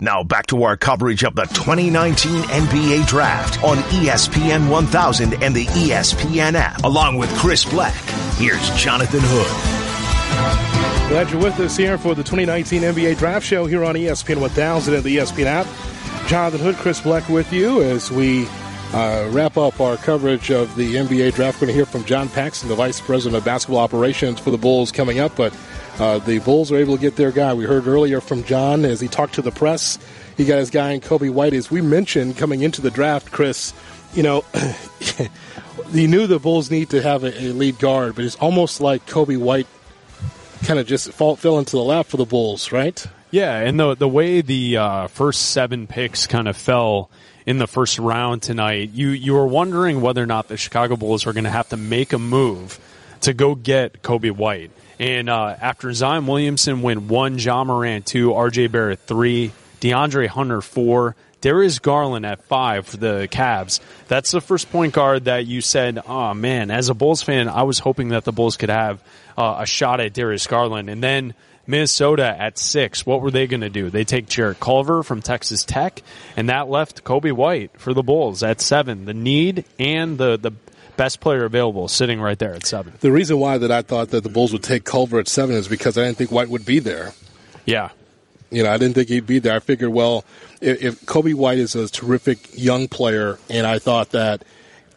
Now back to our coverage of the 2019 NBA Draft on ESPN 1000 and the ESPN app, along with Chris Bleck. Here's Jonathan Hood. Glad you're with us here for the 2019 NBA Draft Show here on ESPN 1000 and the ESPN app. Jonathan Hood, Chris Bleck with you as we uh, wrap up our coverage of the NBA Draft. We're going to hear from John Paxson, the Vice President of Basketball Operations for the Bulls, coming up. But uh, the Bulls are able to get their guy. We heard earlier from John as he talked to the press. He got his guy in Coby White. As we mentioned coming into the draft, Chris, you know, he knew the Bulls need to have a, a lead guard, but it's almost like Coby White kind of just fall, fell into the lap for the Bulls, right? Yeah, and the the way the uh, first seven picks kind of fell in the first round tonight, you you were wondering whether or not the Chicago Bulls were going to have to make a move to go get Coby White. And uh, after Zion Williamson went one, Ja Morant two, R.J. Barrett three, DeAndre Hunter four, Darius Garland at five for the Cavs. That's the first point guard that you said, oh man, as a Bulls fan, I was hoping that the Bulls could have uh, a shot at Darius Garland. And then Minnesota at six, what were they going to do? They take Jarrett Culver from Texas Tech, and that left Coby White for the Bulls at seven. The need and the, the best player available sitting right there at seven. The reason why that I thought that the Bulls would take Culver at seven is because I didn't think White would be there. Yeah. You know, I didn't think he'd be there. I figured, well, if, if Coby White is a terrific young player, and I thought that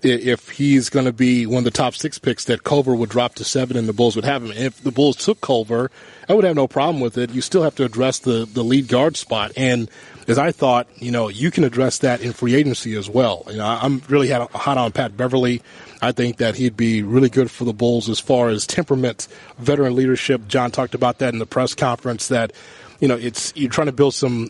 if he's going to be one of the top six picks, that Culver would drop to seven and the Bulls would have him. If the Bulls took Culver, I would have no problem with it. You still have to address the, the lead guard spot. And as I thought, you know, you can address that in free agency as well. You know, I'm really hot on Pat Beverley. I think that he'd be really good for the Bulls as far as temperament, veteran leadership. John talked about that in the press conference that, you know, it's, you're trying to build some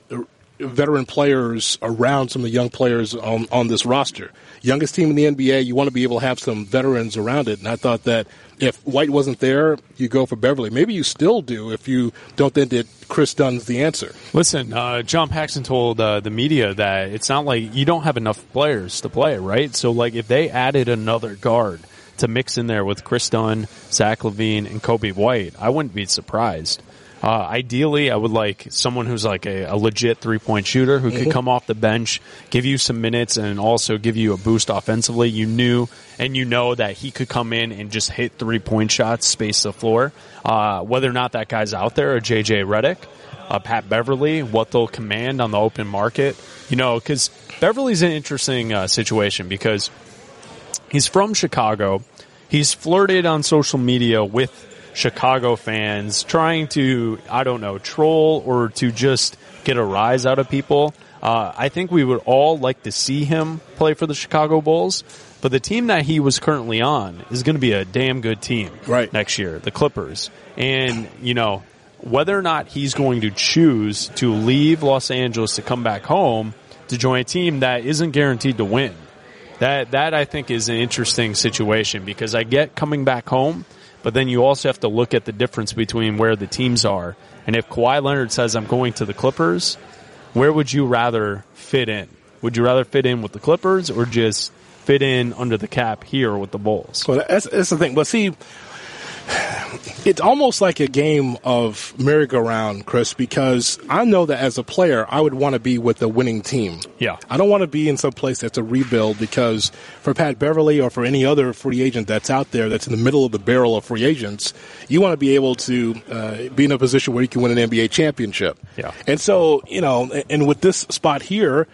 veteran players around some of the young players on, on this roster. Youngest team in the NBA, you want to be able to have some veterans around it. And I thought that if White wasn't there, you go for Beverley. Maybe you still do if you don't think that Kris Dunn's the answer. Listen, uh, John Paxson told uh, the media that it's not like you don't have enough players to play, right? So, like, if they added another guard to mix in there with Chris Dunn, Zach LaVine, and Coby White, I wouldn't be surprised. Uh, ideally, I would like someone who's like a, a legit three point shooter who could come off the bench, give you some minutes, and also give you a boost offensively. You knew and you know that he could come in and just hit three point shots, space the floor. Uh, whether or not that guy's out there, or JJ Redick, uh, Pat Beverley, what they'll command on the open market, you know, because Beverley's an interesting uh, situation because he's from Chicago. He's flirted on social media with Chicago fans, trying to, I don't know, troll or to just get a rise out of people. Uh, I think we would all like to see him play for the Chicago Bulls, but the team that he was currently on is going to be a damn good team Right. next year, the Clippers. And, you know, whether or not he's going to choose to leave Los Angeles to come back home to join a team that isn't guaranteed to win. That that I think is an interesting situation because I get coming back home, but then you also have to look at the difference between where the teams are. And if Kawhi Leonard says I'm going to the Clippers, where would you rather fit in? Would you rather fit in with the Clippers or just fit in under the cap here with the Bulls? Well, that's, that's the thing. But see, it's almost like a game of merry-go-round, Chris, because I know that as a player, I would want to be with a winning team. Yeah. I don't want to be in some place that's a rebuild because for Pat Beverley or for any other free agent that's out there that's in the middle of the barrel of free agents, you want to be able to uh, be in a position where you can win an NBA championship. Yeah. And so, you know, and with this spot here,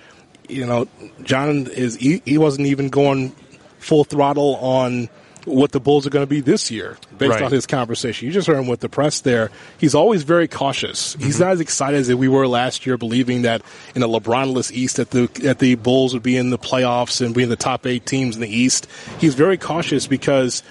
you know, John is he, he wasn't even going full throttle on what the Bulls are going to be this year based Right. on his conversation. You just heard him with the press there. He's always very cautious. He's mm-hmm. not as excited as we were last year, believing that in a LeBronless East that the that the Bulls would be in the playoffs and be in the top eight teams in the East. He's very cautious because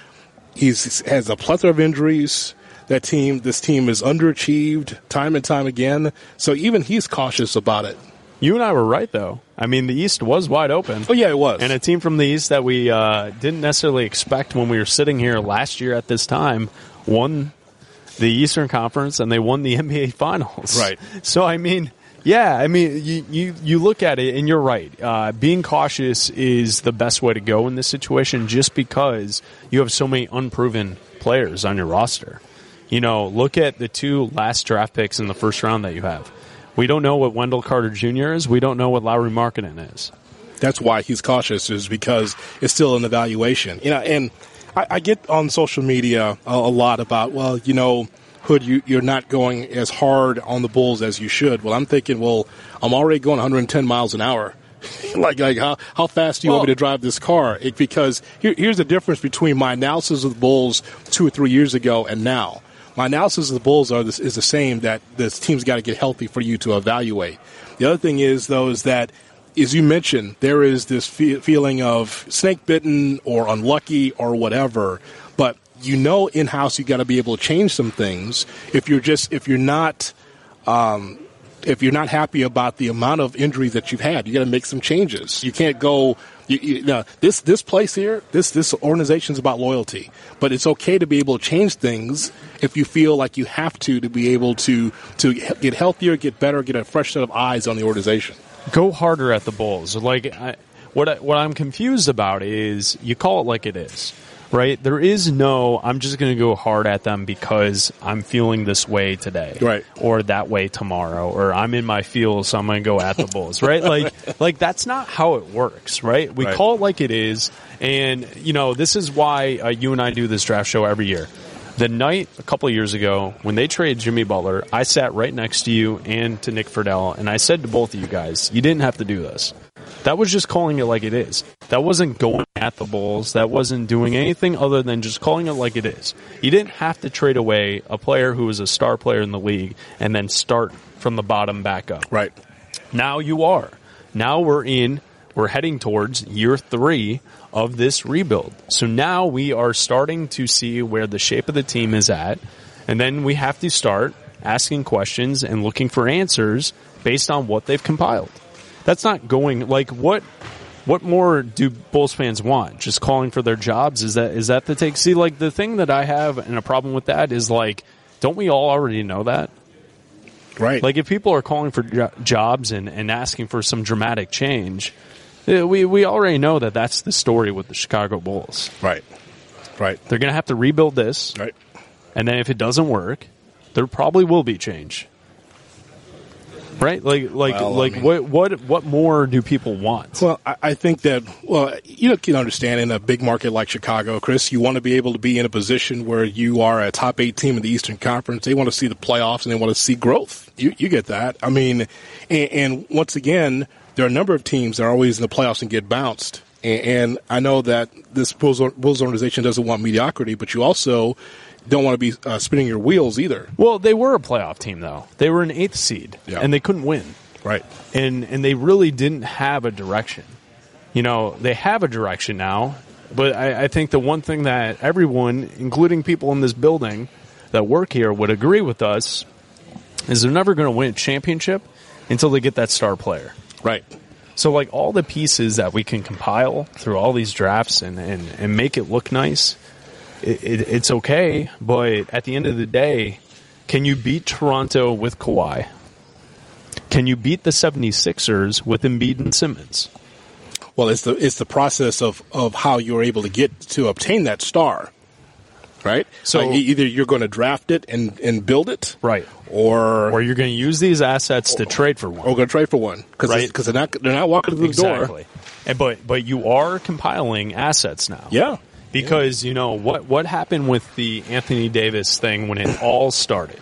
he's has a plethora of injuries. That team, this team is underachieved time and time again. So even he's cautious about it. You and I were right, though. I mean, the East was wide open. Oh yeah, it was. And a team from the East that we uh, didn't necessarily expect when we were sitting here last year at this time won the Eastern Conference and they won the NBA Finals. Right. So, I mean, yeah, I mean, you, you, you look at it and you're right. Uh, being cautious is the best way to go in this situation just because you have so many unproven players on your roster. You know, look at the two last draft picks in the first round that you have. We don't know what Wendell Carter Jr. is. We don't know what Lauri Markkanen is. That's why he's cautious, is because it's still an evaluation. You know, and I, I get on social media a, a, lot about, well, you know, Hood, you, you're not going as hard on the Bulls as you should. Well, I'm thinking, well, I'm already going 110 miles an hour. like, like how, how fast do you well, want me to drive this car? It, because here, here's the difference between my analysis of the Bulls two or three years ago and now. My analysis of the Bulls are this, is the same that this team's got to get healthy for you to evaluate. The other thing is, though, is that as you mentioned, there is this fe- feeling of snake bitten or unlucky or whatever. But you know, in house, you got to be able to change some things. If you're just if you're not um, if you're not happy about the amount of injuries that you've had, you got to make some changes. You can't go. You, you, now, this this place here, this this organization is about loyalty, but it's okay to be able to change things if you feel like you have to to be able to to get healthier, get better, get a fresh set of eyes on the organization. Go harder at the Bulls. Like I, what I, what I'm confused about is you call it like it is right? There is no, I'm just going to go hard at them because I'm feeling this way today. Right. Or that way tomorrow. Or I'm in my feels, so I'm going to go at the Bulls, right? Like, like that's not how it works, right? We right. call it like it is. And, you know, this is why uh, you and I do this draft show every year. The night a couple years ago when they traded Jimmy Butler, I sat right next to you and to Nick Friedell, and I said to both of you guys, you didn't have to do this. That was just calling it like it is. That wasn't going at the Bulls. That wasn't doing anything other than just calling it like it is. You didn't have to trade away a player who was a star player in the league and then start from the bottom back up. Right. Now you are. Now we're in, we're heading towards year three of this rebuild. So now we are starting to see where the shape of the team is at. And then we have to start asking questions and looking for answers based on what they've compiled that's not going like what what more do Bulls fans want? Just calling for their jobs? Is that is that the take? See, like the thing that I have and a problem with that is like, don't we all already know that? Right. Like if people are calling for jobs and, and asking for some dramatic change, eh, we we already know that that's the story with the Chicago Bulls. Right. Right. They're going to have to rebuild this. Right. And then if it doesn't work, there probably will be change right? Like, like, well, like, I mean, what, what, what more do people want? Well, I, I, think that, well, you can understand in a big market like Chicago, Chris, you want to be able to be in a position where you are a top eight team in the Eastern Conference. They want to see the playoffs and they want to see growth. You, you get that. I mean, and, and once again, there are a number of teams that are always in the playoffs and get bounced. And, and I know that this Bulls, Bulls organization doesn't want mediocrity, but you also don't want to be uh, spinning your wheels either. Well, they were a playoff team though. They were an eighth seed, yeah. and they couldn't win. Right. And and they really didn't have a direction. You know, they have a direction now, but I, I think the one thing that everyone, including people in this building that work here, would agree with us is they're never going to win a championship until they get that star player. Right. So, like all the pieces that we can compile through all these drafts and, and, and make it look nice, it, it, it's okay, but at the end of the day, can you beat Toronto with Kawhi? Can you beat the 76ers with Embiid and Simmons? Well, it's the it's the process of, of how you're able to get to obtain that star, right? So like either you're going to draft it and, and build it, right, or or you're going to use these assets to trade for one, or going to trade for one because right? because they're not they're not walking through the exactly. door. And but but you are compiling assets now. Yeah, because you know what what happened with the Anthony Davis thing when it all started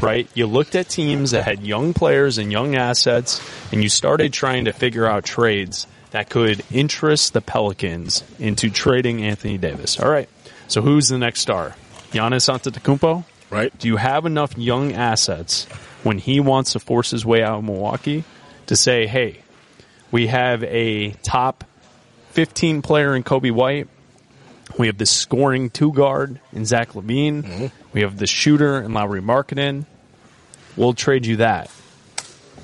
right you looked at teams that had young players and young assets and you started trying to figure out trades that could interest the Pelicans into trading Anthony Davis all right so who's the next star Giannis Antetokounmpo right do you have enough young assets when he wants to force his way out of Milwaukee to say hey we have a top 15 player in Coby White we have the scoring two guard in Zach LaVine. Mm-hmm. We have the shooter in Lauri Markkanen. We'll trade you that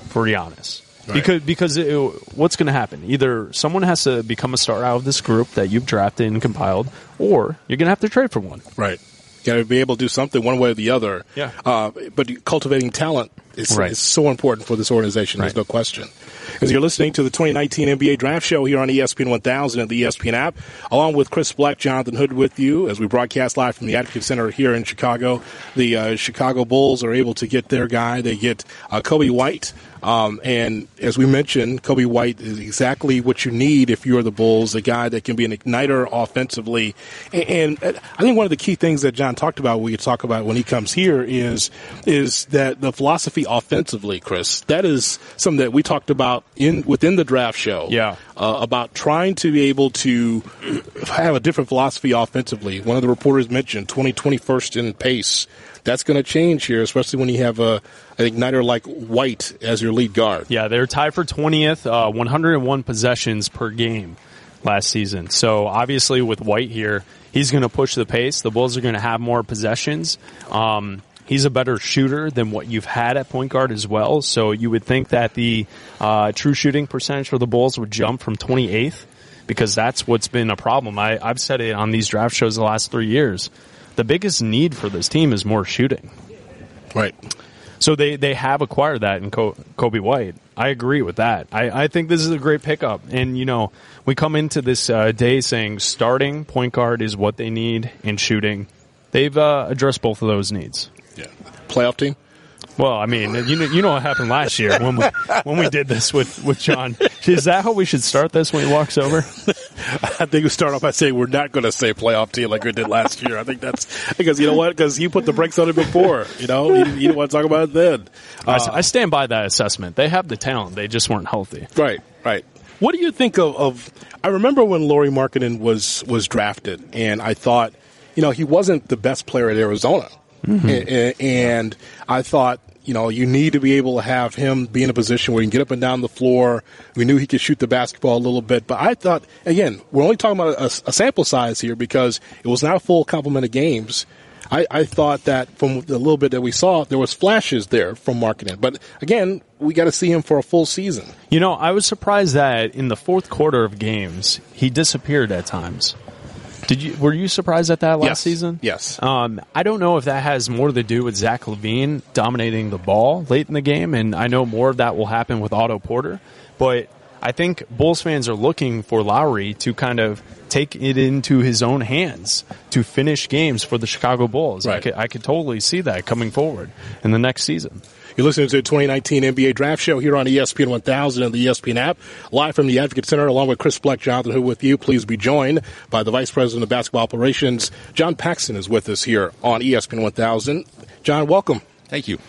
for Giannis. Right. Because because it, what's going to happen? Either someone has to become a star out of this group that you've drafted and compiled, or you're going to have to trade for one. Right. You got to be able to do something one way or the other. Yeah. Uh, but cultivating talent is, right. is so important for this organization. There's no question. As you're listening to the 2019 NBA Draft Show here on ESPN 1000 and the ESPN app, along with Chris Bleck, Jonathan Hood with you as we broadcast live from the Advocate Center here in Chicago. The uh, Chicago Bulls are able to get their guy. They get uh, Coby White Um, and as we mentioned, Coby White is exactly what you need if you're the Bulls, a guy that can be an igniter offensively. And, and I think one of the key things that John talked about, we talk about when he comes here, is is that the philosophy offensively, Chris. That is something that we talked about in within the draft show. Yeah. Uh, about trying to be able to have a different philosophy offensively. One of the reporters mentioned 2021st in pace. That's going to change here, especially when you have a an igniter like White as your lead guard. Yeah, they're tied for 20th, uh, 101 possessions per game last season. So obviously with White here, he's going to push the pace. The Bulls are going to have more possessions. Um, he's a better shooter than what you've had at point guard as well. So you would think that the uh, true shooting percentage for the Bulls would jump from 28th because that's what's been a problem. I, I've said it on these draft shows the last three years. The biggest need for this team is more shooting. Right. So they, they have acquired that in Coby White. I agree with that. I, I think this is a great pickup. And, you know, we come into this uh, day saying starting point guard is what they need in shooting. They've uh, addressed both of those needs. Yeah. Playoff team? Well, I mean, you know, you know what happened last year when we when we did this with with John. Is that how we should start this when he walks over? I think we start off by saying we're not going to say playoff team like we did last year. I think that's because you know what? Because you put the brakes on it before. You know, you, you don't want to talk about it then. Uh, I, I stand by that assessment. They have the talent; they just weren't healthy. Right, right. What do you think of? of I remember when Lauri Markkanen was was drafted, and I thought, you know, he wasn't the best player at Arizona. Mm-hmm. And I thought, you know, you need to be able to have him be in a position where he can get up and down the floor. We knew he could shoot the basketball a little bit, but I thought, again, we're only talking about a, a sample size here because it was not a full complement of games. I, I, thought that from the little bit that we saw, there was flashes there from Markkanen. But again, we got to see him for a full season. You know, I was surprised that in the fourth quarter of games, he disappeared at times. Did you were you surprised at that last yes. season? Yes. Um, I don't know if that has more to do with Zach LaVine dominating the ball late in the game, and I know more of that will happen with Otto Porter. But I think Bulls fans are looking for Lauri to kind of take it into his own hands to finish games for the Chicago Bulls. Right. I could, I could totally see that coming forward in the next season. You're listening to the 2019 NBA Draft Show here on ESPN 1000 and the ESPN app, live from the Advocate Center, along with Chris Bleck, Jonathan Hood with you. Please be joined by the Vice President of Basketball Operations, John Paxson, is with us here on ESPN 1000. John, welcome. Thank you.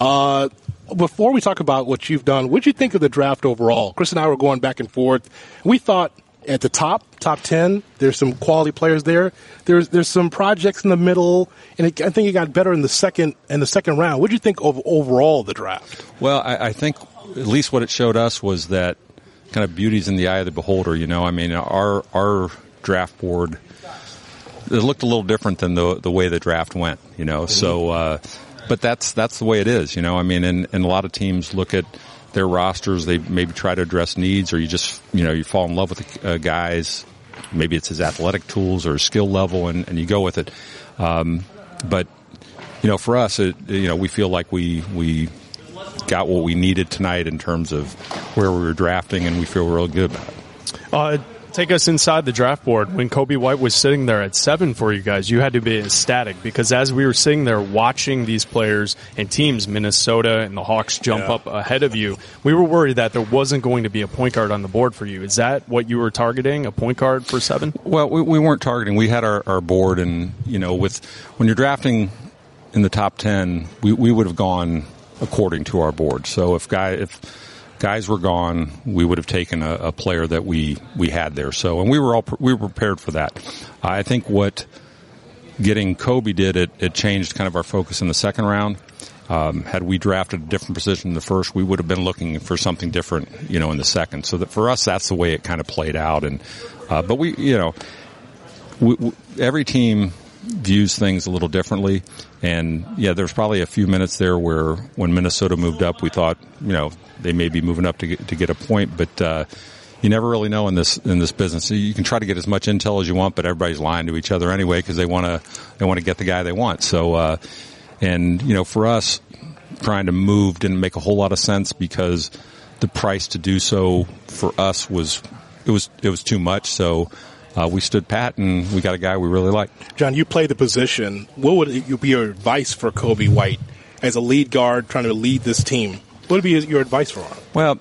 Uh, before we talk about what you've done, what did you think of the draft overall? Chris and I were going back and forth. We thought at the top, top ten, there's some quality players there. There's there's some projects in the middle, and it, I think it got better in the second in the second round. What do you think of overall the draft? Well, I, I think at least what it showed us was that kind of beauty's in the eye of the beholder. You know, I mean, our our draft board it looked a little different than the the way the draft went. You know, so. Uh, but that's that's the way it is, you know. I mean, and, and a lot of teams look at their rosters. They maybe try to address needs, or you just you know you fall in love with the uh, guys. Maybe it's his athletic tools or skill level, and, and you go with it. Um, but you know, for us, it, you know, we feel like we we got what we needed tonight in terms of where we were drafting, and we feel real good about it. Uh, take us inside the draft board. When Coby White was sitting there at seven for you guys, you had to be ecstatic because as we were sitting there watching these players and teams, Minnesota and the Hawks jump Yeah. up ahead of you, we were worried that there wasn't going to be a point guard on the board for you. Is that what you were targeting, a point guard for seven? Well, we, we weren't targeting. We had our, our board, and you know, with when you're drafting in the top ten, we, we would have gone according to our board. So if guy if guys were gone, we would have taken a, a player that we we had there. So and we were all we were prepared for that. I think what getting Coby did it it changed kind of our focus in the second round. Um, had we drafted a different position in the first, we would have been looking for something different, you know, in the second. So that for us, that's the way it kind of played out. And uh, but we, you know, we, we, every team views things a little differently. And yeah, there's probably a few minutes there where when Minnesota moved up, we thought, you know, they may be moving up to get, to get a point, but, uh, you never really know in this in this business. You can try to get as much intel as you want, but everybody's lying to each other anyway because they want to they want to get the guy they want. So, uh, and you know, for us, trying to move didn't make a whole lot of sense because the price to do so for us was it was it was too much. So uh, we stood pat and we got a guy we really like. John, you play the position. What would be your advice for Coby White as a lead guard trying to lead this team? What would be your advice for him? Well,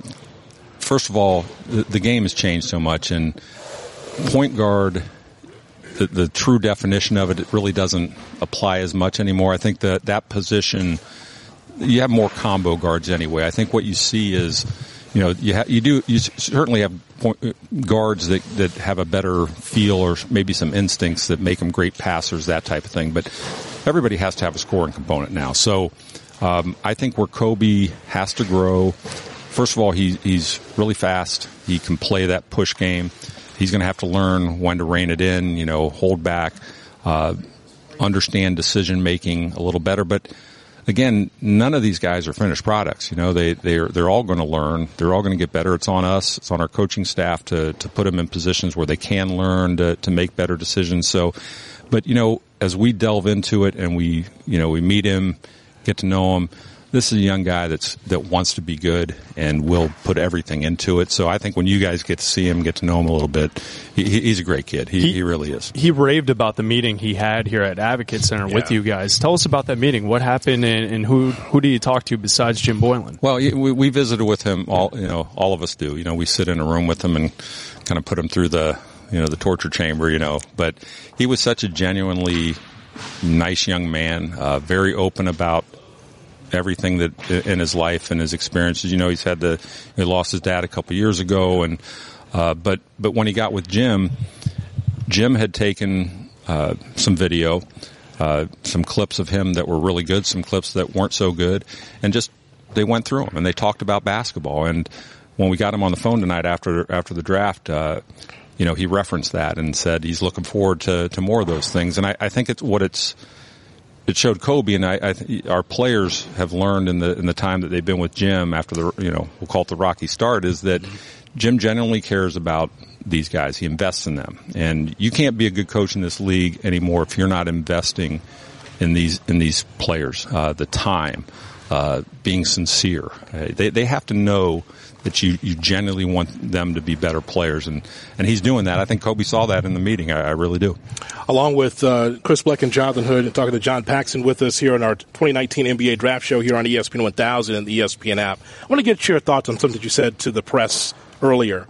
first of all, the, the game has changed so much, and point guard, the, the true definition of it, it really doesn't apply as much anymore. I think that that position, you have more combo guards anyway. I think what you see is, you know, you ha- you do you certainly have point, guards that that have a better feel or maybe some instincts that make them great passers, that type of thing. But everybody has to have a scoring component now. So um, I think where Coby has to grow, first of all, he, he's really fast. He can play that push game. He's going to have to learn when to rein it in, you know, hold back, uh, understand decision making a little better. But again, none of these guys are finished products. You know, they they're they're all going to learn. They're all going to get better. It's on us. It's on our coaching staff to to put them in positions where they can learn to to make better decisions. So, but you know, as we delve into it and we you know we meet him, get to know him this is a young guy that's that wants to be good and will put everything into it. So I think when you guys get to see him, get to know him a little bit, he, he's a great kid. He, he, he, really is. He raved about the meeting he had here at Advocate Center yeah. with you guys. Tell us about that meeting. What happened, and, and who who do you talk to besides Jim Boylen? Well, we, we visited with him. All you know, all of us do. You know, we sit in a room with him and kind of put him through the you know the torture chamber. You know, but he was such a genuinely nice young man, uh, very open about everything that in his life and his experiences. You know, he's had the he lost his dad a couple years ago, and uh, but but when he got with Jim, Jim had taken uh, some video, uh, some clips of him that were really good, some clips that weren't so good, and just they went through them and they talked about basketball. And when we got him on the phone tonight after after the draft. Uh, you know, he referenced that and said he's looking forward to, to more of those things. And I, I think it's what it's, it showed Coby, and I, I our players have learned in the in the time that they've been with Jim after the you know we'll call it the rocky start is that Jim genuinely cares about these guys. He invests in them, and you can't be a good coach in this league anymore if you're not investing in these in these players. Uh, the time, uh, being sincere, uh, they they have to know that you, you genuinely want them to be better players. And, and he's doing that. I think Coby saw that in the meeting. I, I really do. Along with uh, Chris Bleck and Jonathan Hood, and talking to John Paxson with us here on our 2019 NBA Draft Show here on ESPN 1000 and the ESPN app. I want to get your thoughts on something that you said to the press earlier.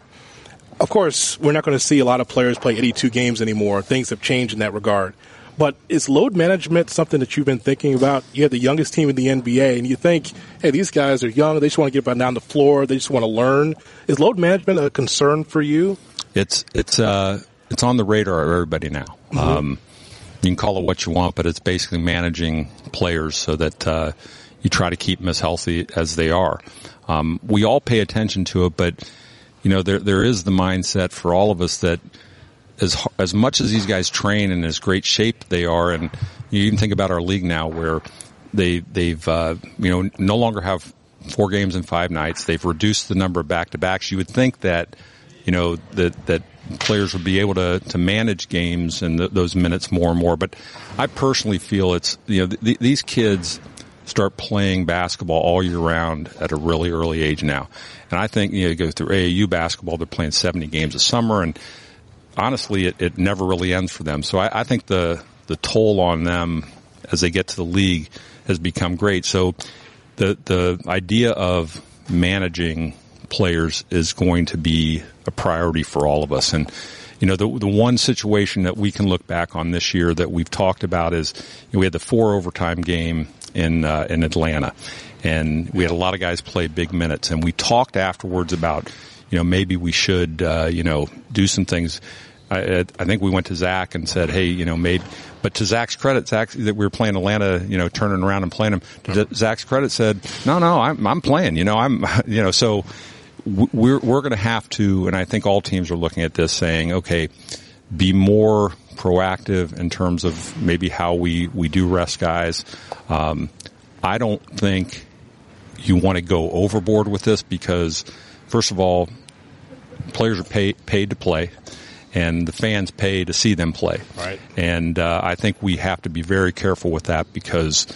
Of course, we're not going to see a lot of players play 82 games anymore. Things have changed in that regard. But is load management something that you've been thinking about? You have the youngest team in the NBA, and you think, hey, these guys are young. They just want to get down the floor. They just want to learn. Is load management a concern for you? It's it's uh it's on the radar of everybody now. Mm-hmm. Um, you can call it what you want, but it's basically managing players so that uh, you try to keep them as healthy as they are. Um, we all pay attention to it, but you know there there is the mindset for all of us that as as much as these guys train and as great shape they are, and you even think about our league now where they they've uh, you know no longer have four games in five nights. They've reduced the number of back to backs. You would think that you know that that players would be able to to manage games and th- those minutes more and more. But I personally feel it's you know th- these kids start playing basketball all year round at a really early age now. And I think, you know, you go through AAU basketball, they're playing 70 games a summer and honestly, it, it never really ends for them. So I, I think the the toll on them as they get to the league has become great. So the the idea of managing players is going to be a priority for all of us. And you know, the the one situation that we can look back on this year that we've talked about is you know, we had the four overtime game in uh, in Atlanta, and we had a lot of guys play big minutes, and we talked afterwards about you know, maybe we should, uh, you know, do some things. I, I, think we went to Zach and said, hey, you know, maybe, but to Zach's credit, Zach, that we were playing Atlanta, you know, turning around and playing him. To Zach's credit said, no, no, I'm, I'm playing, you know, I'm, you know, so we're, we're going to have to, and I think all teams are looking at this saying, okay, be more proactive in terms of maybe how we, we do rest guys. Um, I don't think you want to go overboard with this because, first of all, players are pay, paid to play and the fans pay to see them play. Right. And uh, I think we have to be very careful with that because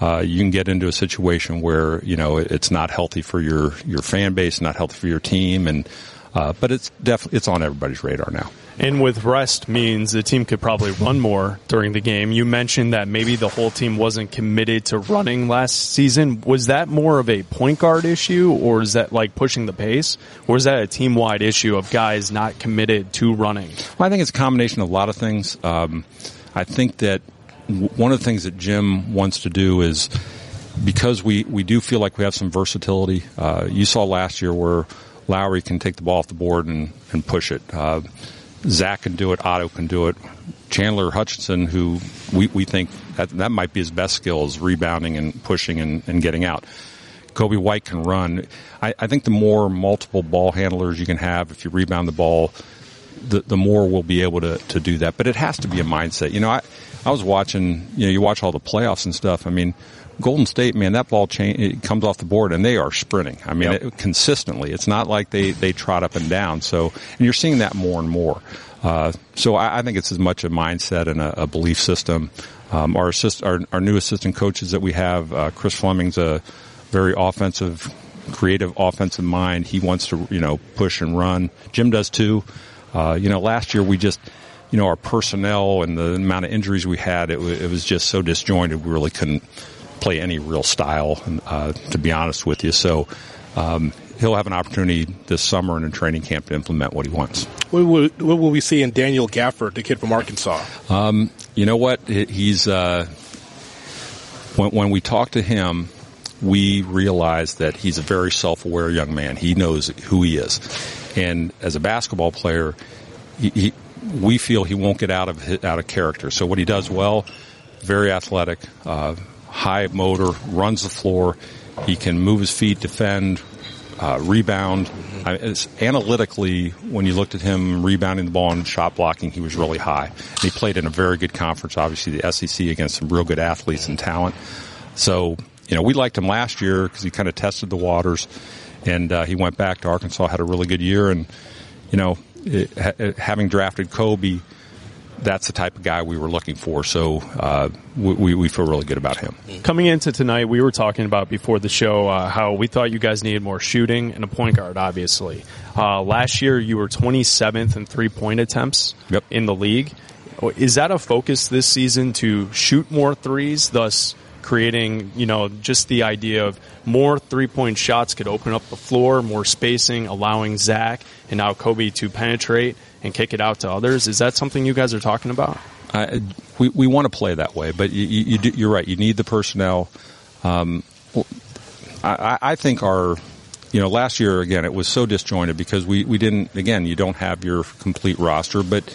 uh, you can get into a situation where you know it's not healthy for your your fan base, not healthy for your team, and Uh, but it's definitely it's on everybody's radar now. And with rest means the team could probably run more during the game. You mentioned that maybe the whole team wasn't committed to running last season. Was that more of a point guard issue or is that like pushing the pace? Or is that a team wide issue of guys not committed to running? Well, I think it's a combination of a lot of things. Um, I think that w- one of the things that Jim wants to do is because we, we do feel like we have some versatility. Uh, you saw last year where Lauri can take the ball off the board and, and push it. Uh, Zach can do it. Otto can do it. Chandler Hutchinson, who we, we think that, that might be his best skills, rebounding and pushing and, and getting out. Coby White can run. I, I, think the more multiple ball handlers you can have, if you rebound the ball, the, the more we'll be able to, to do that. But it has to be a mindset. You know, I, I was watching, you know, you watch all the playoffs and stuff. I mean, Golden State, man, that ball chain it comes off the board and they are sprinting. I mean, yep. it, consistently. It's not like they they trot up and down. So, and you're seeing that more and more. Uh, so I, I, think it's as much a mindset and a, a belief system. Um, our assist, our, our new assistant coaches that we have, uh, Chris Fleming's a very offensive, creative offensive mind. He wants to you know push and run. Jim does too. Uh, you know, last year we just you know, our personnel and the amount of injuries we had, it, it was just so disjointed. We really couldn't play any real style, uh, to be honest with you. So um, he'll have an opportunity this summer and in training camp to implement what he wants. What will, what will we see in Daniel Gafford, the kid from Arkansas? Um, you know what? He's uh, when, when we talk to him, we realize that he's a very self-aware young man. He knows who he is, and as a basketball player, he, he, we feel he won't get out of out of character. So what he does well, very athletic, uh, high motor, runs the floor. He can move his feet, defend, uh, rebound. I mean, analytically, when you looked at him rebounding the ball and shot blocking, he was really high. And he played in a very good conference, obviously the SEC against some real good athletes and talent. So, you know, we liked him last year because he kind of tested the waters, and uh, he went back to Arkansas, had a really good year, and you know, it, ha- having drafted Coby, that's the type of guy we were looking for. So uh, we, we feel really good about him. Coming into tonight, we were talking about before the show uh, how we thought you guys needed more shooting and a point guard. Obviously, uh, last year you were 27th in three point attempts yep. in the league. Is that a focus this season to shoot more threes, thus? Creating, you know, just the idea of more three point shots could open up the floor, more spacing, allowing Zach and now Coby to penetrate and kick it out to others. Is that something you guys are talking about? We we want to play that way, but you, you, you you're right. You need the personnel. Um, I, I think our you know, last year again it was so disjointed because we, we didn't again you don't have your complete roster, but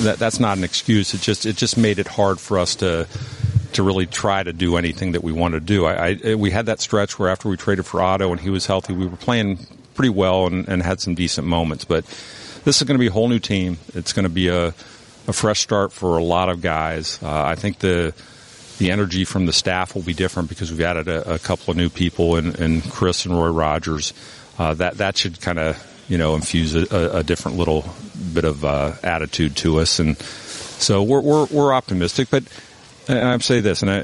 that that's not an excuse. It just it just made it hard for us to to really try to do anything that we wanted to do. I, I, we had that stretch where after we traded for Otto and he was healthy, we were playing pretty well and, and had some decent moments. But this is going to be a whole new team. It's going to be a, a fresh start for a lot of guys. Uh, I think the the energy from the staff will be different because we've added a, a couple of new people and, and Chris and Roy Rogers. Uh, that that should kind of you know infuse a, a, different little bit of uh, attitude to us, and so we're we're, we're optimistic. But I say this, and I,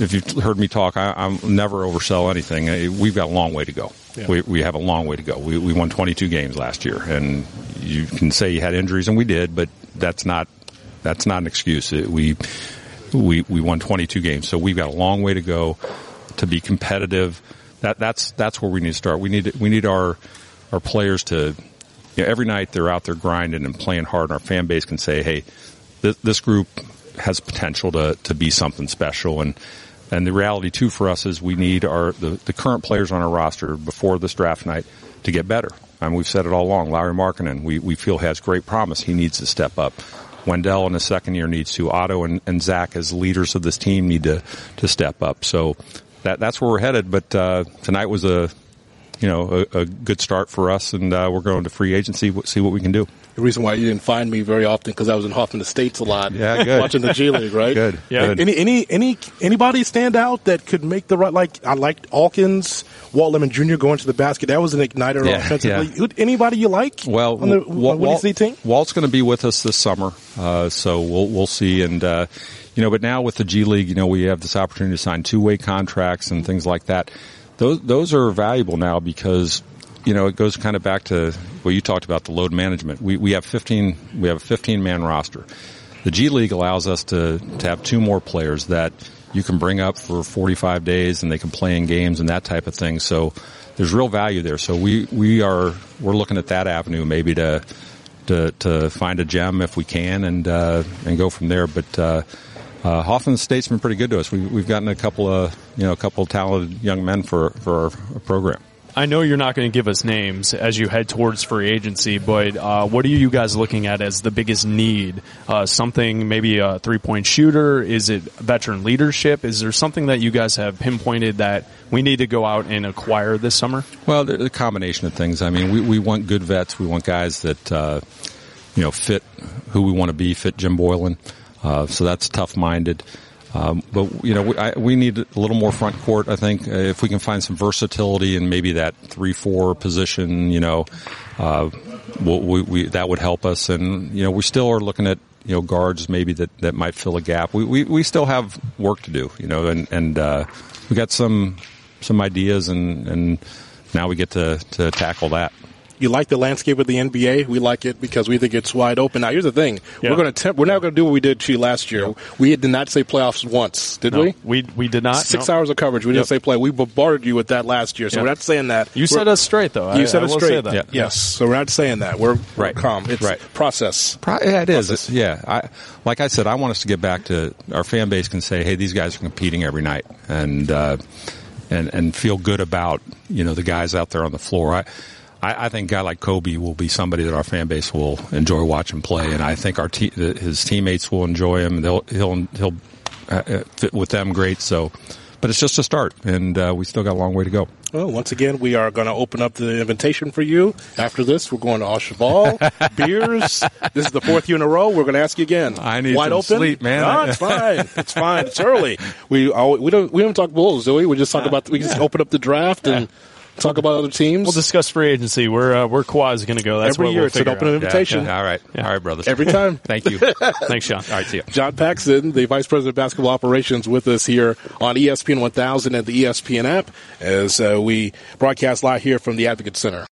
if you've heard me talk, I, am never oversell anything. We've got a long way to go. Yeah. We, we have a long way to go. We, we won 22 games last year, and you can say you had injuries, and we did, but that's not that's not an excuse. We we we won 22 games, so we've got a long way to go to be competitive. That that's that's where we need to start. We need we need our our players to you know, every night they're out there grinding and playing hard, and our fan base can say, "Hey, this, this group has potential to, to be something special. And, and the reality too for us is we need our, the, the current players on our roster before this draft night to get better. And we've said it all along. Larry Markkanen, we, we feel has great promise. He needs to step up. Wendell in his second year needs to. Otto and, and Zach as leaders of this team need to, to step up. So that, that's where we're headed. But, uh, tonight was a, you know, a, a good start for us and, uh, we're going to free agency, see what we can do the reason why you didn't find me very often because I was in Hoffman Estates a lot. Yeah, good. Watching the G League, right? good. Yeah. Good. Any any any anybody stand out that could make the right? Like I liked Alkins, Walt Lemon Jr. going to the basket. That was an igniter yeah, offensively. Yeah. Anybody you like? Well, on the Walt, Walt, team? Walt's going to be with us this summer, uh, so we'll we'll see. And uh, you know, but now with the G League, you know, we have this opportunity to sign two way contracts and things like that. Those those are valuable now because you know, it goes kind of back to you talked about the load management. We we have 15 we have a 15 man roster. The G League allows us to to have two more players that you can bring up for 45 days and they can play in games and that type of thing. So there's real value there. So we we are we're looking at that avenue maybe to to to find a gem if we can and uh, and go from there. But uh, uh, Hoffman Estates been pretty good to us. We, we've gotten a couple of you know a couple of talented young men for for our program. I know you're not going to give us names as you head towards free agency, but uh, what are you guys looking at as the biggest need? Uh, something maybe a three point shooter? Is it veteran leadership? Is there something that you guys have pinpointed that we need to go out and acquire this summer? Well, a combination of things. I mean, we, we want good vets. We want guys that uh, you know fit who we want to be, fit Jim Boylen. Uh, so that's tough minded. Um, but you know, we, I, we, need a little more front court. I think uh, if we can find some versatility in maybe that three-four position, you know, uh, we, we, that would help us. And you know, we still are looking at you know guards maybe that, that might fill a gap. We, we, we still have work to do, you know, and and uh, we got some some ideas, and and now we get to to tackle that you like the landscape of the NBA. We like it because we think it's wide open. Now, here's the thing: yeah. we're going to temp- we're not going to do what we did to you last year. We did not say playoffs once, did no, we? We we did not. Six no. hours of coverage. We yep. didn't say play. We bombarded you with that last year, so yep. we're not saying that. You said us straight, though. You I, said I us straight. Yeah. Yes. So we're not saying that. We're, right. We're calm. It's right. process. Pro- yeah, it is. Process. Yeah. I, like I said, I want us to get back to our fan base can say, "Hey, these guys are competing every night," and uh, and and feel good about you know the guys out there on the floor. I I, I, think a guy like Coby will be somebody that our fan base will enjoy watching play, and I think our te- his teammates will enjoy him. They'll he'll he'll uh, uh, fit with them great. So, but it's just a start, and uh, we still got a long way to go. Well, once again, we are going to open up the invitation for you. After this, we're going to Cheval, beers. This is the fourth year in a row. We're going to ask you again. I need Wide open? sleep, man. No, it's fine. It's fine. It's early. We we don't we don't talk Bulls, do we? We just talk about we just open up the draft and talk about other teams. We'll discuss free agency. Where uh, is going to go. That's every year. We'll it's an open out. invitation. Yeah, yeah. All right, yeah. all right, brothers. Every time. Thank you. Thanks, Sean. All right, see you. John Paxson, the vice president of basketball operations, with us here on ESPN 1000 and the ESPN app as uh, we broadcast live here from the Advocate Center.